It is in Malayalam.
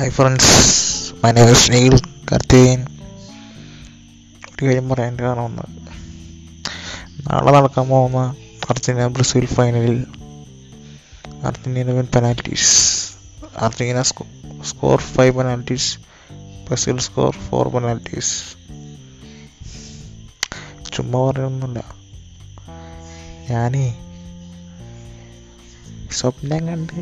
hi friends my name is Neel Karthikeyan ഒരു കാര്യം പറയാൻ കാരണം ഒന്ന് നാളെ നടക്കാൻ പോകുന്ന അർജന്റീന ബ്രസീൽ ഫൈനലിൽ Argentina win penalties Argentina score five penalties Brazil score four penalties ചുമ്മാ പറയൊന്നുമില്ല ഞാനേ സ്വപ്നം കണ്ട്